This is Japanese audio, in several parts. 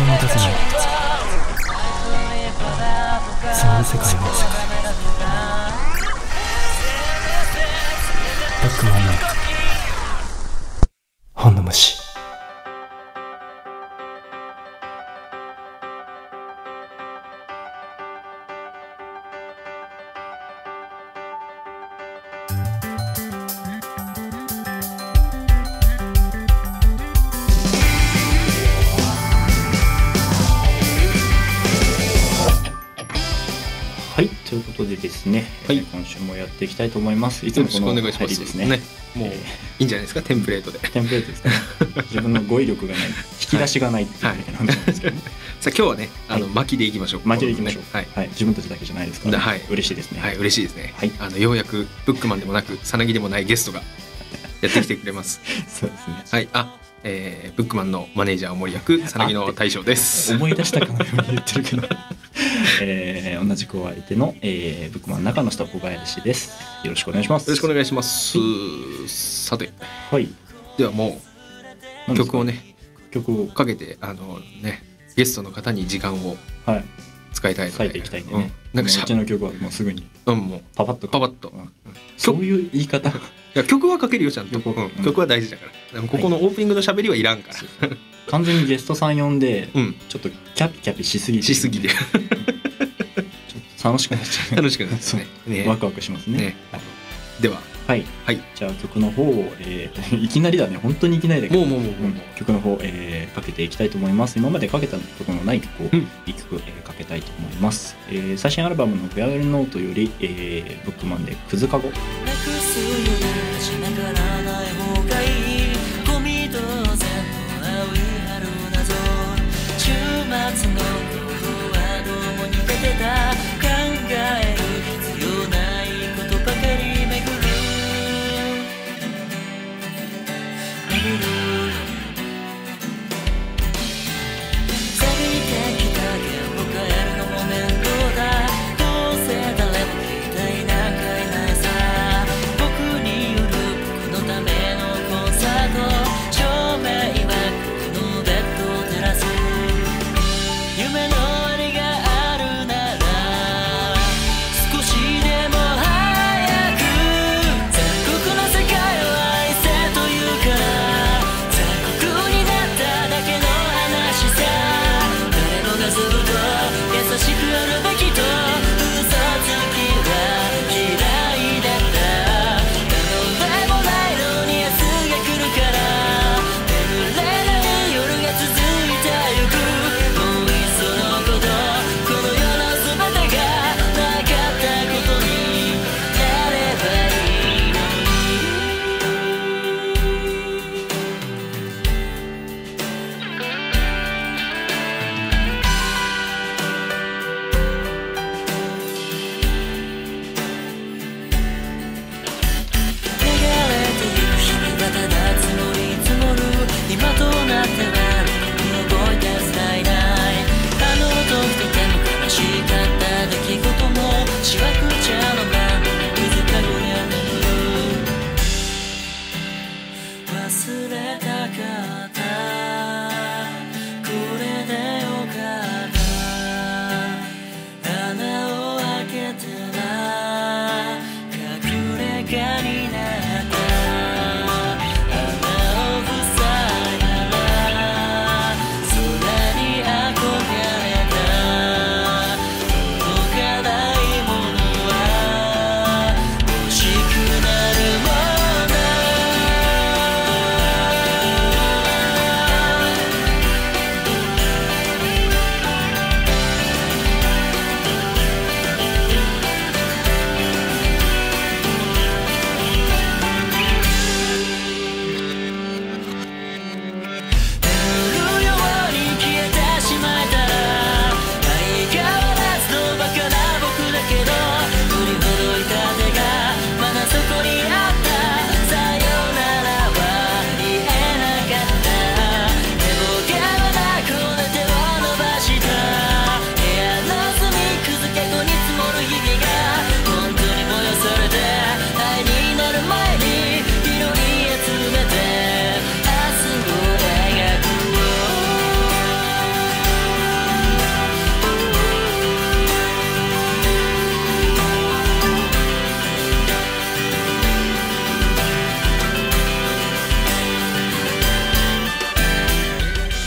を持たせない。そんな世界をバックマンの本の虫。はい。えー今週もやっていきたいと思います。いつもこのよろしくお願いします。入りですね。ね。もうえー。いいんじゃないですか？テンプレートで。テンプレートですかね。自分の語彙力がない、引き出しがないっていうはいみたいな話なんですけどね。さあ今日はねあのはい。巻きでいきましょう。巻きでいきましょう。はい。はい、自分たちだけじゃないですから、ね。はい。嬉しいですね。はい。嬉しいですね。はい。あのようやくブックマンでもなくさなぎでもないゲストがやってきてくれます。そうですね。はい。あえーブックマンのマネージャーを森役さなぎの大将です。思い出したかのように言ってるけど、えー同じくお相手の、えー、ブックマン中の人小林です。よろしくお願いします。よろしくお願いします。さて。はい。ではもう曲をね曲を。かけてあのねゲストの方に時間をはい。使いたいので。書いていきたいんでね。うん、なんかしゃの曲はもうすぐに。うんもうパパッと。パパッと。うん。そういう言い方。いや曲はかけるよちゃんと、曲はうん。曲は大事だから。でもここのオープニングの喋りはいらんから、完全にゲストさん呼んで、うん。ちょっとキャピキャピしすぎてしすぎて。楽しくなっちゃう楽しくなるそうね。ね ワクワクしますね。ね。では。はい、はい。じゃあ曲の方を、えー いきなりだね。本当にいきなりだけど。もうもうもうもう。うん。曲の方、えーかけていきたいと思います。今までかけたことのない曲をうん。一曲、えーかけたいと思います、えー最新アルバムの「フェアウェルノート」より、えーブックマンで「クズカゴ」なくすよ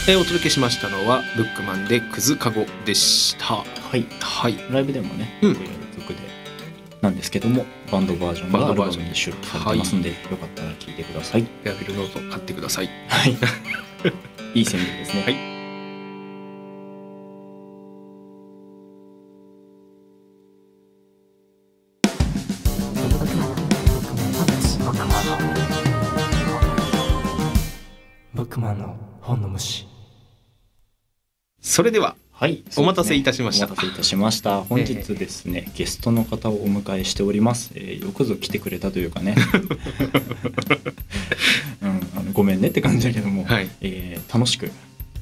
えーお届けしましたのはブックマンでクズカゴでした。はい。はい。ライブでもね、うん。曲でなんですけどもバンドバージョンがアルバムに収録されてますんで、よかったら聴いてください。エアフィルノート買ってください。は いいい宣伝ですね。はい。ブックマンの本の虫それでははい、お待たせいたしましたお待たせいたしました。本日ですね、ゲストの方をお迎えしております。えーよくぞ来てくれたというかね。うん、あのごめんねって感じだけども、はいえー楽しく、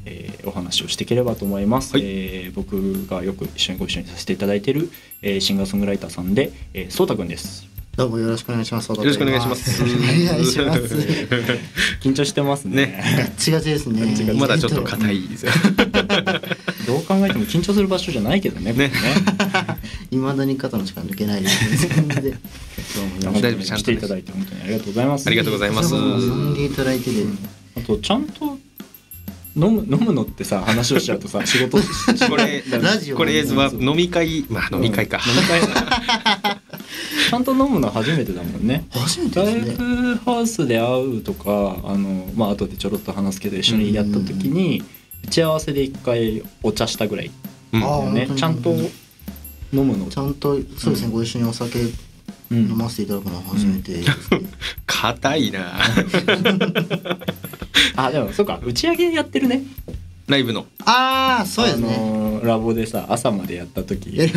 えーお話をしていければと思います。はいえー僕がよく一緒にご一緒にさせていただいている、えーシンガーソングライターさんで、えー、そうたくんです。どうもよろしくお願いします。よよろしくお願いしますお願いします。緊張してますね。ねガッチガチですね。まだちょっと硬いですよ どう考えても緊張する場所じゃないけどね。ね。いまだに肩の力抜けないです。ね。全然。どうも大丈夫ちゃんと。来ていただいて本当にありがとうございます。ありがとうございます。呼んでいただいてで、あとちゃんと飲む飲むのってさ話をしちゃうとさ 仕事しこれラジオこれは飲み会まあ飲み会か、飲み会ちゃんと飲むの初めてだもんね。初めてライですね。ブハウスで会うとかあのまあ後でちょろっと話すけど一緒にやった時に打ち合わせで一回お茶したぐらいうん。あだよね。ちゃんと飲むの。ちゃんとそうですね、ご一緒にお酒うん。飲ませていただくのは初めて。ですね。硬いな。あでもそうか打ち上げやってるね。ライブの。ああ、そうですね。あのラボでさ朝までやった時。テ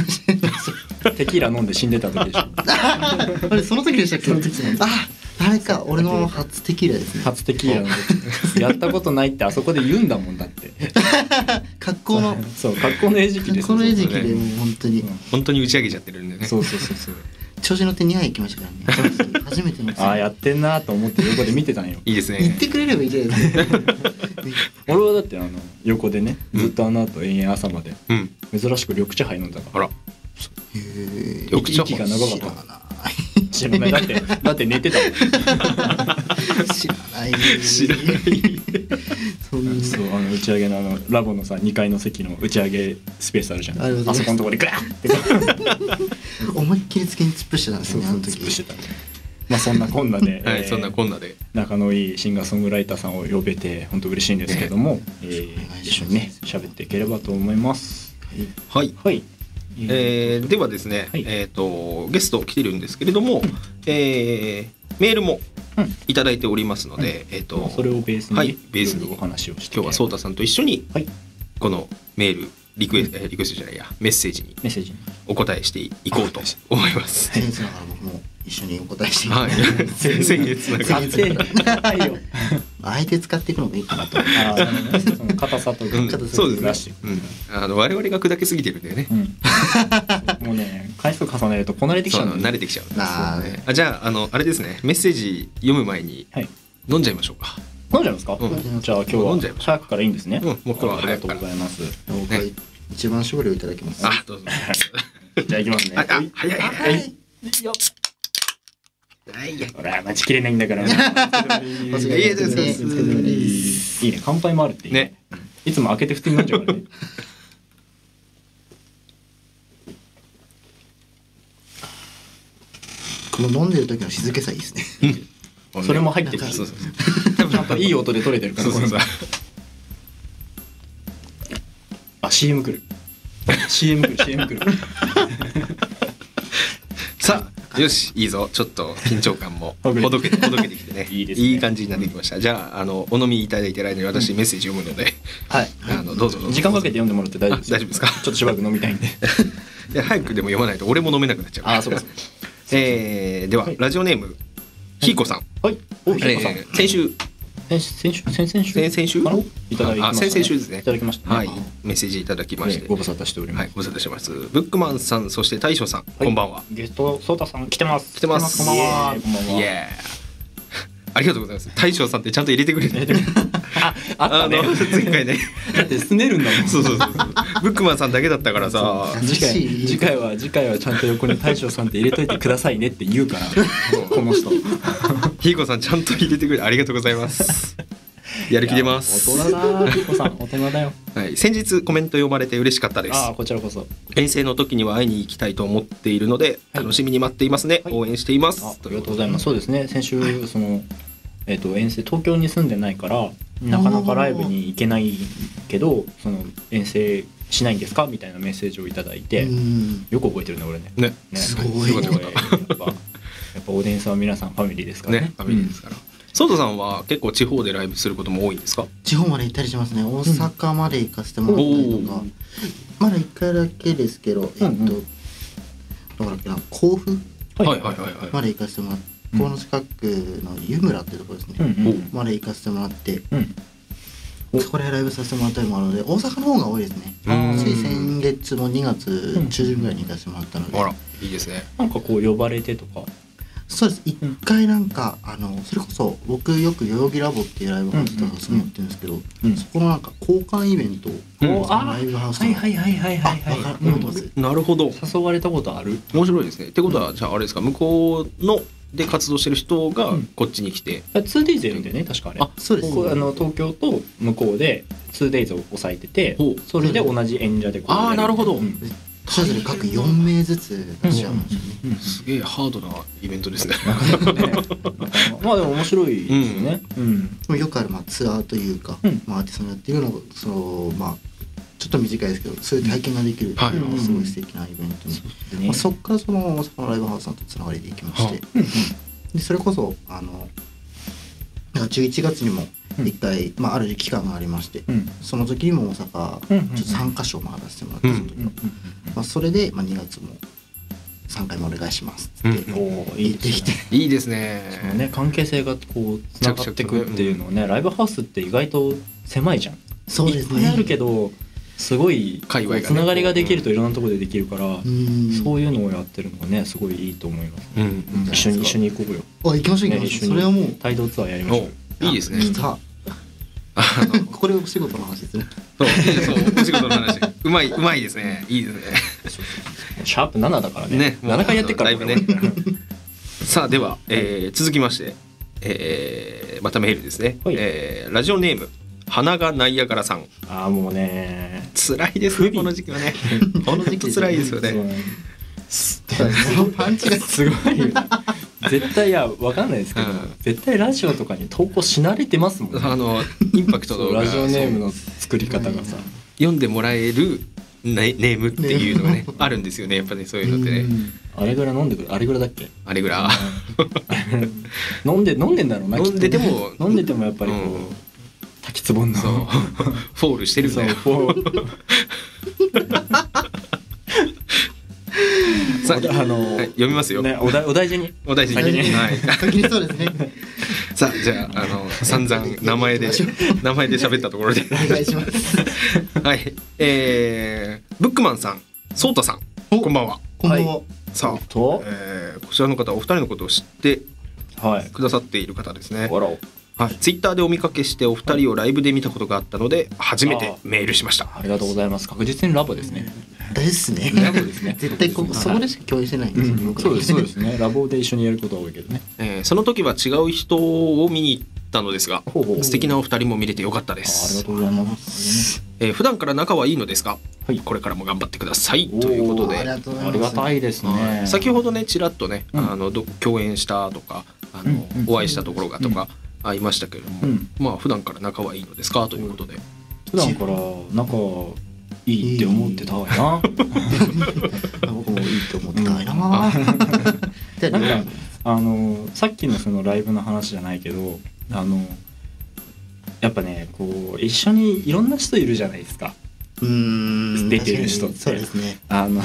キーラ飲んで死んでた時でしょ。た。あれその時でしたっけ？その時あ、あれか、俺の初テキーラですね。初テキーラ。の時やったことないってあそこで言うんだもんだって。格好の。そう格好の餌食です格好の餌食でもう本当に。本当に打ち上げちゃってるんでね。そうそうそうそう。調子乗って2杯行きましたからね。初めての。ああやってんなと思って横で見てたんよ。いいですね。言ってくれればいいじゃないですか。俺はだってあの横でねずっとあの後延々朝までうん。珍しく緑茶杯飲んだかあら。へえ。緑茶息が長かった知らない。だって だって寝てたもん。知らない。知らない。そんな。そうあの打ち上げのあのラボのさ2階の席の打ち上げスペースあるじゃん。ああそこのところでグラッて 思いっきりつけに突っ伏してたんですよね、あの時。潰してたね。まあそんなこんなで、はい、えーそんなこんなで。仲のいいシンガーソングライターさんを呼べて本当嬉しいんですけども、えー一緒にね喋っていければと思います。はい。はいえーではですね、はい。えっ、とゲスト来てるんですけれども、えーメールもうん。いただいておりますので、えっ、とそれをベースに、はいベースにいろいろお話をして今日はソータさんと一緒にはい。このメールリクエスト、えーリクエストじゃないやメッセージにメッセージに。お答えしていこうと思います。僭越ながら僕も一緒にお答えしていはい、先月なんか買ってないよ相手使っていくのがいいかなと。あーなるほどね。その硬さとそうですね。あの我々が砕けすぎてるんでね、うん。もうね回数重ねるとこなれてきちゃそう慣れてきちゃう。ああじゃああのあれですね。メッセージ読む前にはい。飲んじゃいましょうか。飲んじゃいますか、うん。じゃあ今日は。飲んじゃいましょう。早くからいいんですね、うんもう今日はありがとうございます。一番搾りをいただきます。あどうぞ。じゃあ行きますね。ああ早いは早い。い。よっ。はいほら待ちきれないんだから お疲れいやいや様です。お疲れ様でいす。いね。乾杯もあるっていいね。うん。いつも開けて普通に飲んじゃうからね。この飲んでる時の静けさいいですね。それも入ってるなんかそうそうそう。ちゃんといい音で取れてるから。そうそうそう。これあ CM 来る。CM 来る CM 来るよしいいぞ。ちょっと緊張感も ほどけてほどけてきてね。いいですね。感じになってきました。じゃああのお飲みいただいてる間に私メッセージ読むので、はい。あのどうぞ時間かけて読んでもらって大丈夫です大丈夫ですか？ちょっとしばらく飲みたいんで。いや早くでも読まないと俺も飲めなくなっちゃうあーそうか。そうかえーでは、はい。ラジオネームひいこさん、はい。えー先週先先週先々週先々週？かな？いただきました、あ先々週ですね。いただきましたね。はい。メッセージいただきまして、えーご無沙汰しております、はい、ご無沙汰してます。ブックマンさん、そして大将さん、はい。こんばんは。ゲストソータさん来てます。来てます。こんばんは。こんばんは。イエーありがとうございます。大将さんってちゃんと入れてくれて。ああったねあの前回ね。だってすねるんだもんそうそうそう。ブックマンさんだけだったからさ。優次回次回は次回はちゃんと横に大将さんって入れといてくださいねって言うからこの人ひいこさんちゃんと入れてくれてありがとうございます。やる気出ます。大人だピコさん。大人だよ。はい、先日コメント読まれて嬉しかったです。ああこちらこそ。遠征の時には会いに行きたいと思っているのではい。楽しみに待っていますね、はい。応援しています、あありがとうございます。そうですね。先週そのえっ、と遠征東京に住んでないからなかなかライブに行けないけどその遠征しないんですか？みたいなメッセージをいただいて、うん。よく覚えてるね俺ね。ね。ねすごい。やっぱやっぱオーディエンスは皆さんファミリーですからね。ねファミリーですから、ソードさんは結構地方でライブすることも多いんですか？地方まで行ったりしますね。大阪まで行かせてもらったりとか、まだ1回だけですけど、えっとうん。うんどこだっけな？甲府うんはいはいはいはい。まで行かせてもらって、うんこの近くの湯村っていうところですね、うんうん。まで行かせてもらって。うん。おそこでライブさせてもらったりもあるので大阪の方が多いですね。い先月も2月中旬ぐらいに行かせてもらったので、あらいいですね。なんかこう呼ばれてとかそうです。一回なんか、あのそれこそ僕よく代々木ラボっていうライブハウスとかすごいやってるんですけど、うん。そこのなんか交換イベントを、うん。そのライブハウスのはいはいはいはいはいはいなるほど。誘われたことある？面白いですね。ってことはじゃああれですか向こうので活動してる人がうん。こっちに来て、2days やるんだよね確かあれ。あそうです。あの東京と向こうで 2days を抑えててそれで同じ演者でこうあーやるなるほど。うんそれぞれ各4名ずつ出し合うんですよね、うん。すげえハードなイベントですね。ねまあでも面白いですよね。うん。よくあるまあツアーというか、うん。まあ、アーティストのやっているのをそのまあちょっと短いですけどそういう体験ができるってい。うのがすごい素敵なイベントに、ね。まあ、そこからその大阪のライブハウスさんとつながりでいきまして、うんうんでそれこそあの11月にも一回、まあ、ある期間がありまして、うん。その時にも大阪ちょっと3か所回らせてもらって、うんその時はうんうん。まあ、それで、まあ、2月も3回もお願いします。っつって、うんいい行ってきて、いいですね。そのね関係性がこうつながってくっていうのをねライブハウスって意外と狭いじゃん。そうですね。いっぱいあるけどすごい界隈がねつながりができるといろんなところでできるからうん。そういうのをやってるのがねすごいいいと思います。うん。うん。一緒に一緒に行こうよ。あ行きましょう行きましょう、それはもう。帯同ツアーやりましょう。おいいですね。来た。これお仕事の話ですね。そう。そうお仕事の話。うまいうまいですね。いいですね。シャープ7だからね。ね。もう7回やってっからだいぶね。さあでは、えー続きまして、えーまたメールですね、はい。えーラジオネーム花がナイアガラさん。ああもうね。辛いですねこの時期はね。この時期辛いですよね。パンチがすごい絶対いやわかんないですけど、うん。絶対ラジオとかに投稿し慣れてますもんね。あのインパクトが そうラジオネームの作り方がさ。読んでもらえるネネームっていうのがねあるんですよね。やっぱねそういうのってね。あれぐらい飲んでくるあれぐらいだっけ？あれぐらい。飲んで飲んでんだろうな飲んでても飲んでてもやっぱりこう、うん滝つぼんの。そう。フォールしてるんだよさああの、はい読みますよ、ねお大お大事に。お大事に。はい。そうですね。さあじゃああの散々名前で名前で喋ったところで。お願いします。はい。えー、ブックマンさんソータさんこんばんは。こんばんは、さあ、とえーこちらの方お二人のことを知ってはい。くださっている方ですね。あらはい、ツイッターでお見かけしてお二人をライブで見たことがあったので初めてメールしました。ありがとうございます。確実にラボですね。ですね。ラボですね。絶対ここそこでしか共有してないんですよ、うですそうですね。ラボで一緒にやることが多いけどね。えーその時は違う人を見に行ったのですがほうほう素敵なお二人も見れてよかったであありがすとうございます。えー普段から仲はいいのですか、はい。これからも頑張ってください。ということで。ありがとうございあます。りがたいですはねい。先ほどねちらっとね、うん。あのど共演したとかあの、うんうん。お会いしたところがとか、あいましたけれども、うん。まあ普段から仲はいいのですかということで、普段から仲いいって思ってたわよ僕もいいと思ってたいな、でななんかあのさっきのそのライブの話じゃないけどあのやっぱねこう一緒にいろんな人いるじゃないですか。うーん出てる人って。そうですね。あの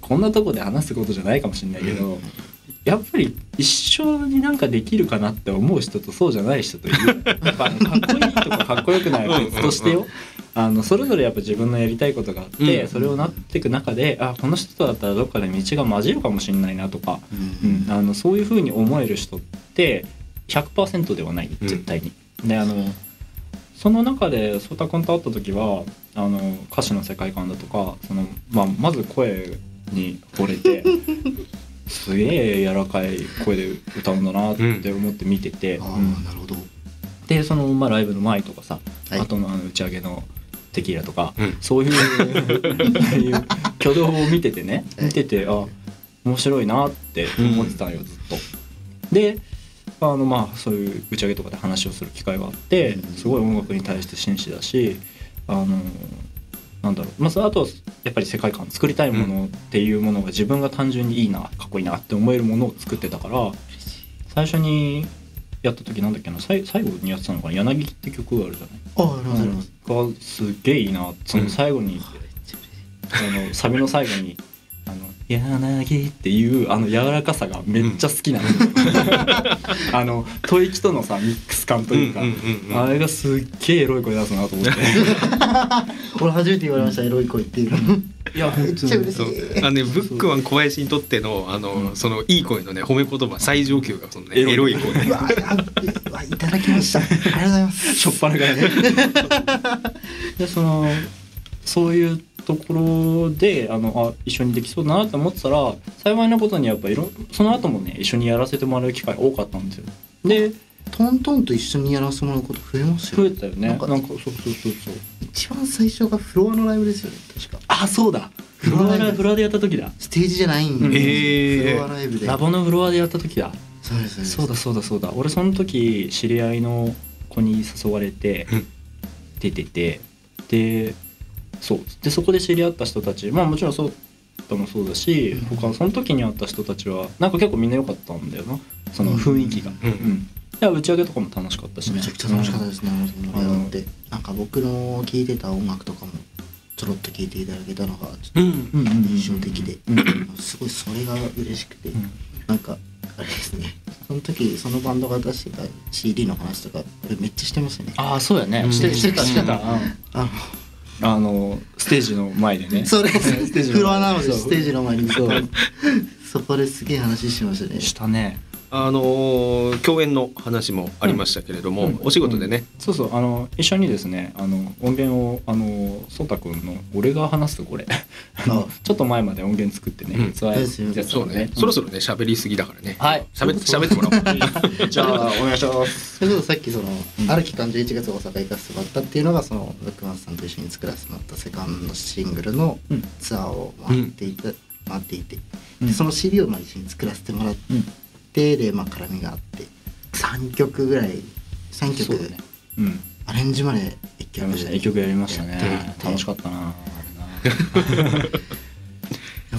こんなとこで話すことじゃないかもしれないけど、やっぱり一緒になんかできるかなって思う人とそうじゃない人といる。やっぱかっこいいとかかっこよくない。は別としてよ。あのそれぞれやっぱ自分のやりたいことがあって、うんそれをなっていく中であこの人とだったらどっかで道が混じるかもしれないなとか、ううんん、あのそういうふうに思える人って100%ではない。うん。絶対に。であのその中でソタ君と会った時はあの歌詞の世界観だとかその、まあ、まず声に惚れて すげえ柔らかい声で歌うんだなって思って見てて、ああうん。なるほど。でその、まあ、ライブの前とかさ、はい。あとのあの打ち上げのテキーラとか、うん。そういう 挙動を見ててねはい。見ててあ面白いなって思ってたのよ、ずっと。であのまあそういう打ち上げとかで話をする機会があってうん。すごい音楽に対して真摯だしあのなんだろう。まああとはやっぱり世界観作りたいものっていうものが自分が単純にいいなかっこいいなって思えるものを作ってたから最初にやった時なんだっけな？さい最後にやってたのかな「柳」って曲があるじゃない？ああがすっげえいいなその最後に、あのサビの最後に「あの柳」っていうあの柔らかさがめっちゃ好きなの、あの吐息とのさミックス感というか、うんうんうんうん。あれがすっげえエロい声出すなと思って。俺初めて言われましたエロい声っていうの。いや めっちゃ嬉しそう。いあのねブックマン小林にとってのあの、うん。そのいい声のね褒め言葉最上級がそのねエエロいロい声いただきました。ありがとうございます。しょっぱなからね。でそのそういうところであのあ一緒にできそうだなって思ってたら幸いなことにやっぱいろその後もね一緒にやらせてもらう機会多かったんですよ。でトントンと一緒にやらせてもらうこと増えますよ増えたよね。なんんかそうそうそうそう。一番最初がフロアのライブですよね確か。あそうだ。フロアラフロアでやった時だ。ステージじゃないんうん。で、へーフロアライブで。ラボのフロアでやった時だ。そうです。そうだそうだそうだ。俺その時知り合いの子に誘われてうん。出ててでそう。でそこで知り合った人たちまあもちろんそうだもそうだしうん。他その時に会った人たちはなんか結構みんな良かったんだよな。その雰囲気が、うん。うん。いや打ち上げとかも楽しかったしね。めちゃくちゃ楽しかったですね、うん。盛り上がって。なんか僕の聴いてた音楽とかもちょろっと聴いていただけたのがちょっうん。うんうんうんうん印象的でうんうん。とすごいそれが嬉しくて、うん。なんかあれですね。その時そのバンドが出してた CD の話とか俺めっちゃしてましたね。ああそうやね。うん。してしてたしてた、うんああのステージの前でね。のそれステージフロアなのでステージの前にそう。そこですげえ話してましたね。したねあのー共演の話もありましたけれども、うん。お仕事でね、そうそうあの一緒にですねあの音源をあの颯太君の俺が話すこれ。あ。のちょっと前まで音源作ってね、うん。ツアーですよやそうね、そろそろね喋りすぎだからね。はい。喋って喋ってもらおう。かじゃあお願いします。それこそさっきその、うん。ある期間11月大阪行かせてもらったっていうのがそのブックマンさんと一緒に作らせてもらったセカンドシングルのうん。ツアーを回っていた、回っていて、うんでその CD をまあ一緒に作らせてもらって、でまあ絡みがあって3曲ぐらい3曲。そうだね。うん。アレンジまで1曲。やりました一曲やりましたね。楽しかったな。あれな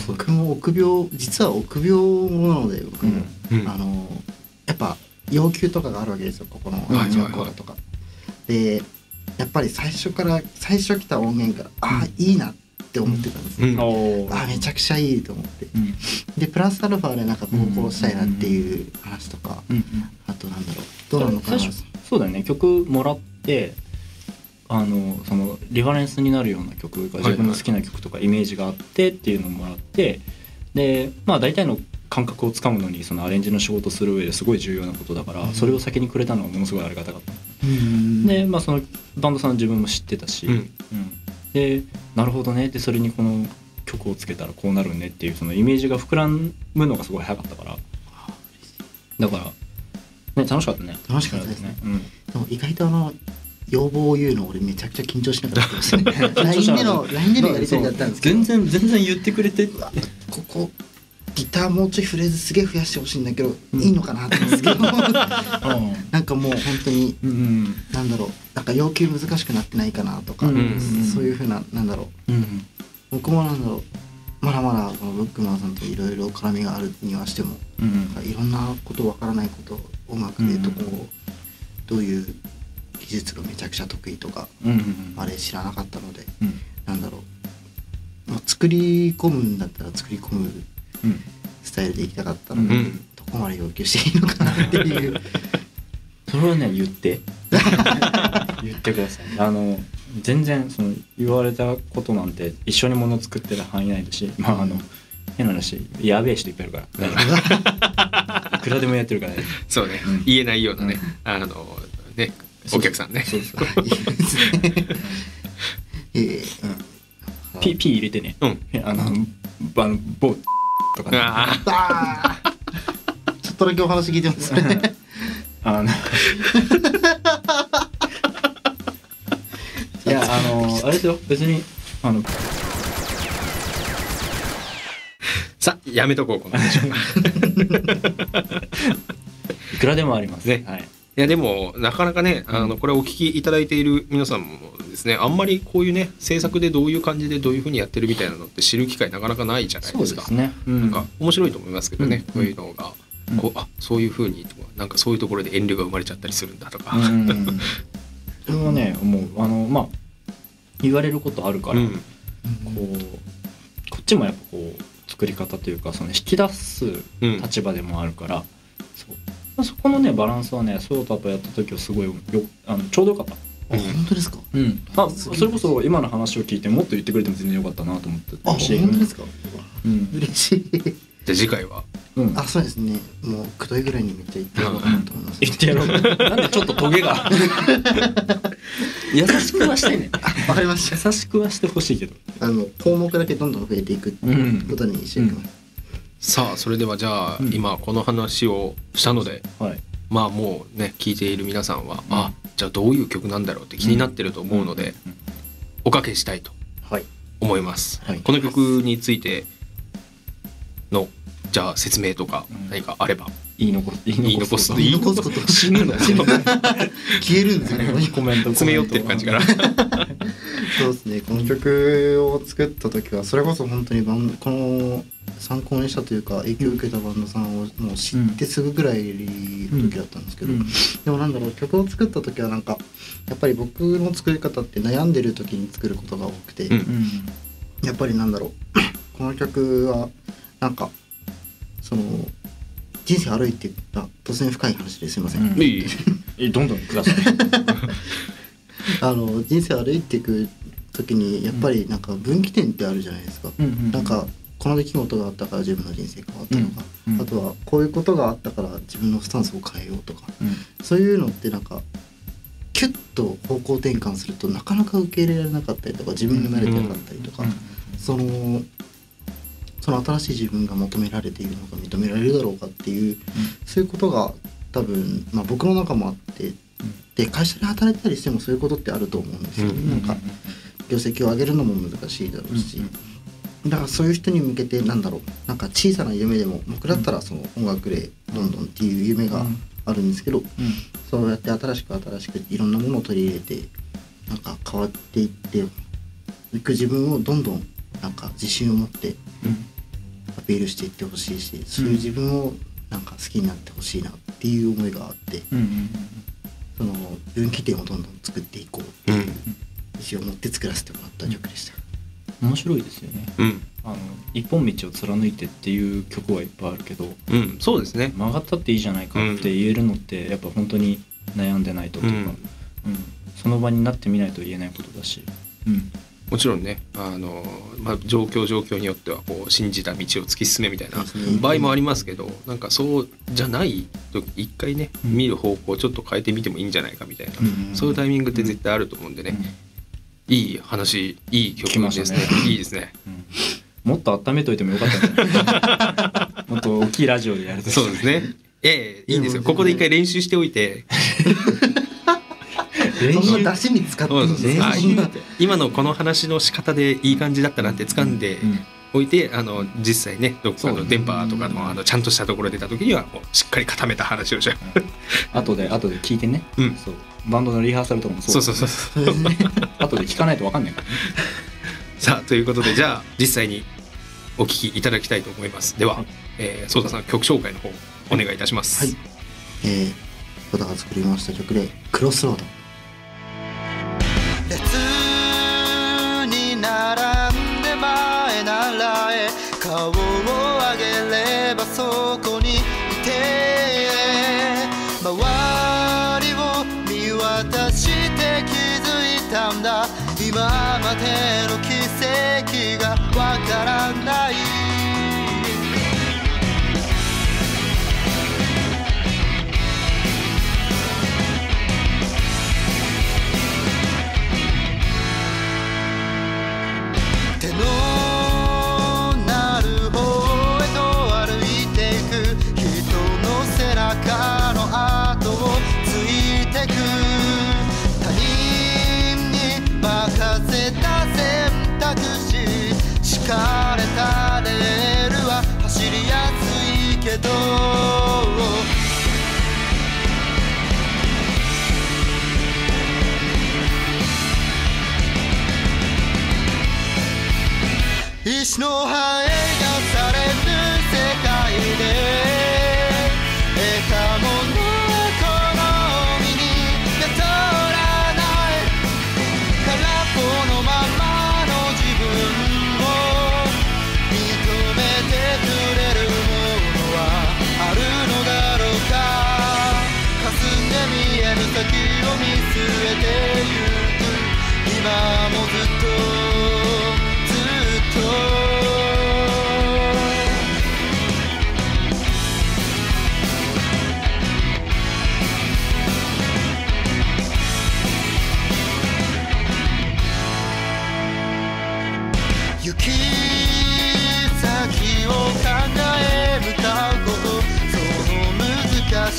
僕も臆病実は臆病者なので僕も、うん。うん。あのやっぱ要求とかがあるわけですよ。ここのはいはいはい。コーラとか。でやっぱり最初から最初来た音源からああいいなって思ってたんですよ。うん。おあーめちゃくちゃいいと思って。うん。でプラスアルファでなんかこうこうしたいなっていう話とか、うんあとなんだろう。どうなのかな。そうだよね。曲もらってあのそのリファレンスになるような曲が自分の好きな曲とかイメージがあってっていうのをもらってでまあ大体の感覚をつかむのにそのアレンジの仕事する上ですごい重要なことだから、うん。それを先にくれたのはものすごいありがたかった、うん。でまあそのバンドさん自分も知ってたし、うん。うんでなるほどね。でそれにこの曲をつけたらこうなるねっていうそのイメージが膨らむのがすごい早かったから。だからね楽しかったね。楽しかったですね。うん。でも意外とあの要望を言うの俺めちゃくちゃ緊張しなかったですね。張 LINE での LINE でのやり取りだったんですけど。全然全然言ってくれて。ここギターもうちょいフレーズすげえ増やしてほしいんだけど、うん。いいのかなって思うんですけど。う なんかもう本当にんうん。なんだろうなんか要求難しくなってないかなとか、うんそういうふうななんだろう。うん僕もなんだろうまだまだこのブックマンさんといろいろ絡みがあるにはしてもいろんなことわからないこと音楽でどこをどういう技術がめちゃくちゃ得意とかあれ知らなかったのでうん。なんだろう、まあ、作り込むんだったら作り込むうん。スタイルでいきたかったので、うん。どこまで要求していいのかなっていう。それはね言って。言ってください。あの全然その言われたことなんて一緒にもの作ってる範囲内だしまああの変な話やべえ人いっぱいいるから。いくらでもやってるからね。そうね、うん。言えないようなね、あのねお客さんね。そうそう。いいですね。ええうん。ピピ入れてね。うん。あのあの某とか、ね、あ ちょっとだけお話聞いてますね。あの いやあのあれですよ。別にあの。さやめとこうこの話 いくらでもあります。ね、はい。いやでもなかなかねあのこれお聞きいただいている皆さんもですねあんまりこういうね制作でどういう感じでどういうふうにやってるみたいなのって知る機会なかなかないじゃないですか。ですね。うなんか面白いと思いますけどね、うん。こういうのが、うん。こうあそういうふうにとかなんかそういうところで遠慮が生まれちゃったりするんだとか。うん。それはね思うあのまあ言われることあるから、うん。こうこっちもやっぱこう作り方というかその引き出すうん。立場でもあるから、そうそこのねバランスはねソータとやった時はすごいよあのちょうどよかった。あ本当ですか？うん、あそれこそ今の話を聞いてもっと言ってくれても全然よかったなと思ってあ本当ですか？うん。嬉しい。じゃあ次回は？うん、あそうですね。もうくどいぐらいにめっちゃ言ってやろうかなと思います。言ってやろうなんでちょっとトゲが。優しくはしてねわかりました。優しくはしてほしいけど。あの項目だけどんどん増えていくうん。ことにしていきます、さあそれではじゃあ、うん。今この話をしたのではい。まあもうね聞いている皆さんは、あじゃあどういう曲なんだろうって気になってると思うので、うんおかけしたいとはい思います、はい。この曲についてのじゃあ説明とかうん。何かあれば、言い残す。言い残す言い残すこと。死ぬの？消えるんですよね。コメント詰め寄ってる感じから そうですね。この曲を作った時はそれこそ本当にこの参考にしたというか影響を受けたバンドさんをもう知ってすぐぐらいの時だったんですけど、うんでもなんだろう曲を作った時はなんかやっぱり僕の作り方って悩んでる時に作ることが多くて、うんうん。やっぱりなんだろう この曲はなんかその人生歩いてあ突然深い話ですいません、えどんどんください。あの人生歩いていく時にやっぱりなんか分岐点ってあるじゃないですか、なんかこの出来事があったから自分の人生変わったとか、うん。うん。あとはこういうことがあったから自分のスタンスを変えようとかうん。そういうのってなんかキュッと方向転換するとなかなか受け入れられなかったりとか自分が慣れてなかったりとか、そのその新しい自分が求められているのか認められるだろうかっていう、そういうことが多分、まあ、僕の中もあってで会社で働いたりしてもそういうことってあると思うんですよ、うん。なんか業績を上げるのも難しいだろうし、だからそういう人に向けてなんだろうなんか小さな夢でも僕だったらその音楽でどんどんっていう夢があるんですけど、そうやって新しく新しくいろんなものを取り入れてなんか変わっていっていく自分をどんどんなんか自信を持ってアピールしていってほしいし、そういう自分をなんか好きになってほしいなっていう思いがあってその分岐点をどんどん作っていこううん意思を持って作らせてもらった曲でした。面白いですよね。うん。あの一本道を貫いてっていう曲はいっぱいあるけどうん。そうですね。曲がったっていいじゃないかって言えるのってやっぱ本当に悩んでないとというか、うん。その場になってみないと言えないことだし、うん。もちろんねあの、まあ、状況状況によってはこう信じた道を突き進めみたいな場合もありますけどなんかそうじゃない時一回ねうん。見る方向をちょっと変えてみてもいいんじゃないかみたいな、うん。そういうタイミングって絶対あると思うんでね、いい話いい曲ですね。ね。いいですね。もっと温めといてもよかった もっと大きいラジオでやるとそうですね。ええいいんですよ。ここで一回練習しておいて。そんな出しに使っていいん。ですかあ今のこの話の仕方でいい感じだったなって掴んでうん。おいてあの実際ねどっかの電波とかのあのちゃんとしたところ出た時にはもうしっかり固めた話をしちゃう。後で後で聞いてね、うん。そうバンドのリハーサルとかもそそううそうそうそうですね後で聞かないと分かんないから。ねさあということでじゃあ実際にお聞きいただきたいと思います。では、はい。えー、さん曲紹介の方お願いいたします、はい。えー、小田が作りました曲で「クロスロード」列に並んで前ならえ顔を上げればそこ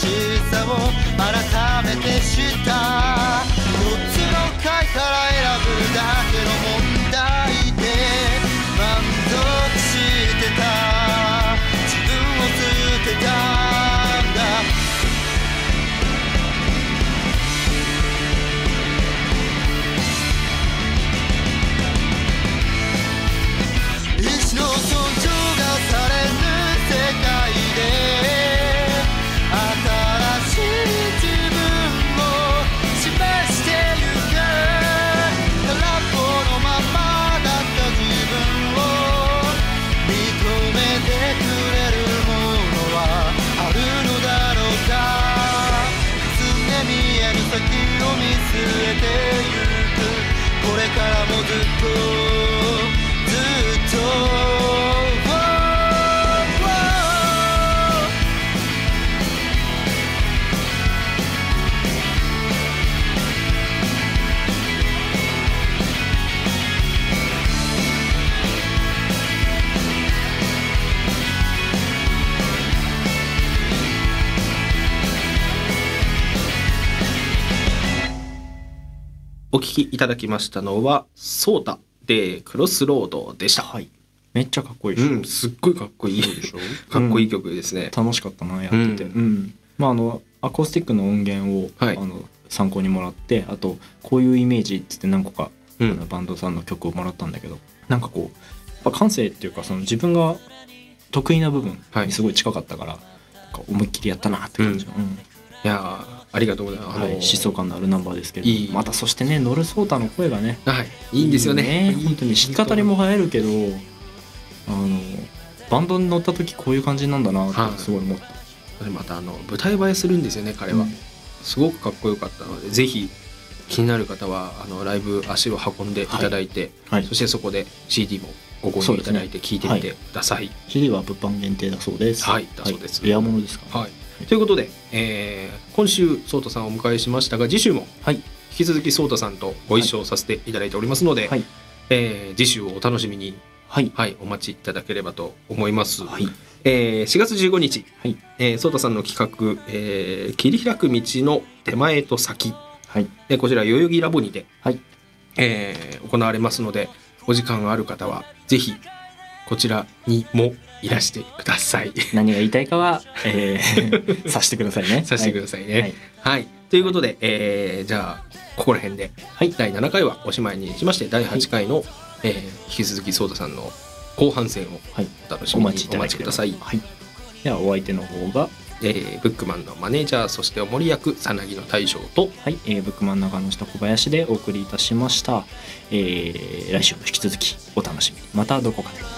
難しお聞きいただきましたのはソータでクロスロードでした。はい。めっちゃかっこいいでしょうんすっごいかっこいい。かっこいい曲ですね、楽しかったなやってて、ううん。まああのアコースティックの音源を、はい。あの参考にもらってあとこういうイメージっつって何個か、うん。あのバンドさんの曲をもらったんだけどなんかこうやっぱ感性っていうかその自分が得意な部分はい。にすごい近かったから、なんか思いっきりやったなって感じの、うん。いやーありがとうございます、はい、疾走感のあるナンバーですけど。いい。またそしてねノルソータの声がね。はい。いいんですよね。いい本当に弾き語りも映えるけどあのバンドに乗った時こういう感じなんだなはい。ってすごい思った、でまたあの舞台映えするんですよね彼は、うん。すごくかっこよかったのでぜひ気になる方はあのライブ足を運んでい。ただいて、はい。そしてそこで CD もご購入いただいて聴い。てみてください。CD は物販限定だそうです。はい。だそうです。レアものですか？はいということで、えー今週ソータさんをお迎えしましたが次週もはい。引き続きソータさんとご一緒させていただいておりますので、はい。えー次週をお楽しみに、はい。はい、お待ちいただければと思います。はい。えー4月15日、はい。えー、ソータさんの企画、えー切り開く道の手前と先」はい。でこちら代々木ラボにて、はい。えー行われますのでお時間がある方はぜひこちらにもいらしてください。何が言いたいかは、えー、さしてくださいね。させてくださいね。ははい。い、ということで、えーじゃあここら辺で、はい。第7回はおしまいにしまして第8回の、えー引き続きソータさんの後半戦をはい。お楽しみにおお待ちください。はい。ではお相手の方がえーブックマンのマネージャーそしてお守り役さなぎの大将とはい、えー、ブックマン長野下小林でお送りいたしました、えー来週も引き続きお楽しみに。またどこかで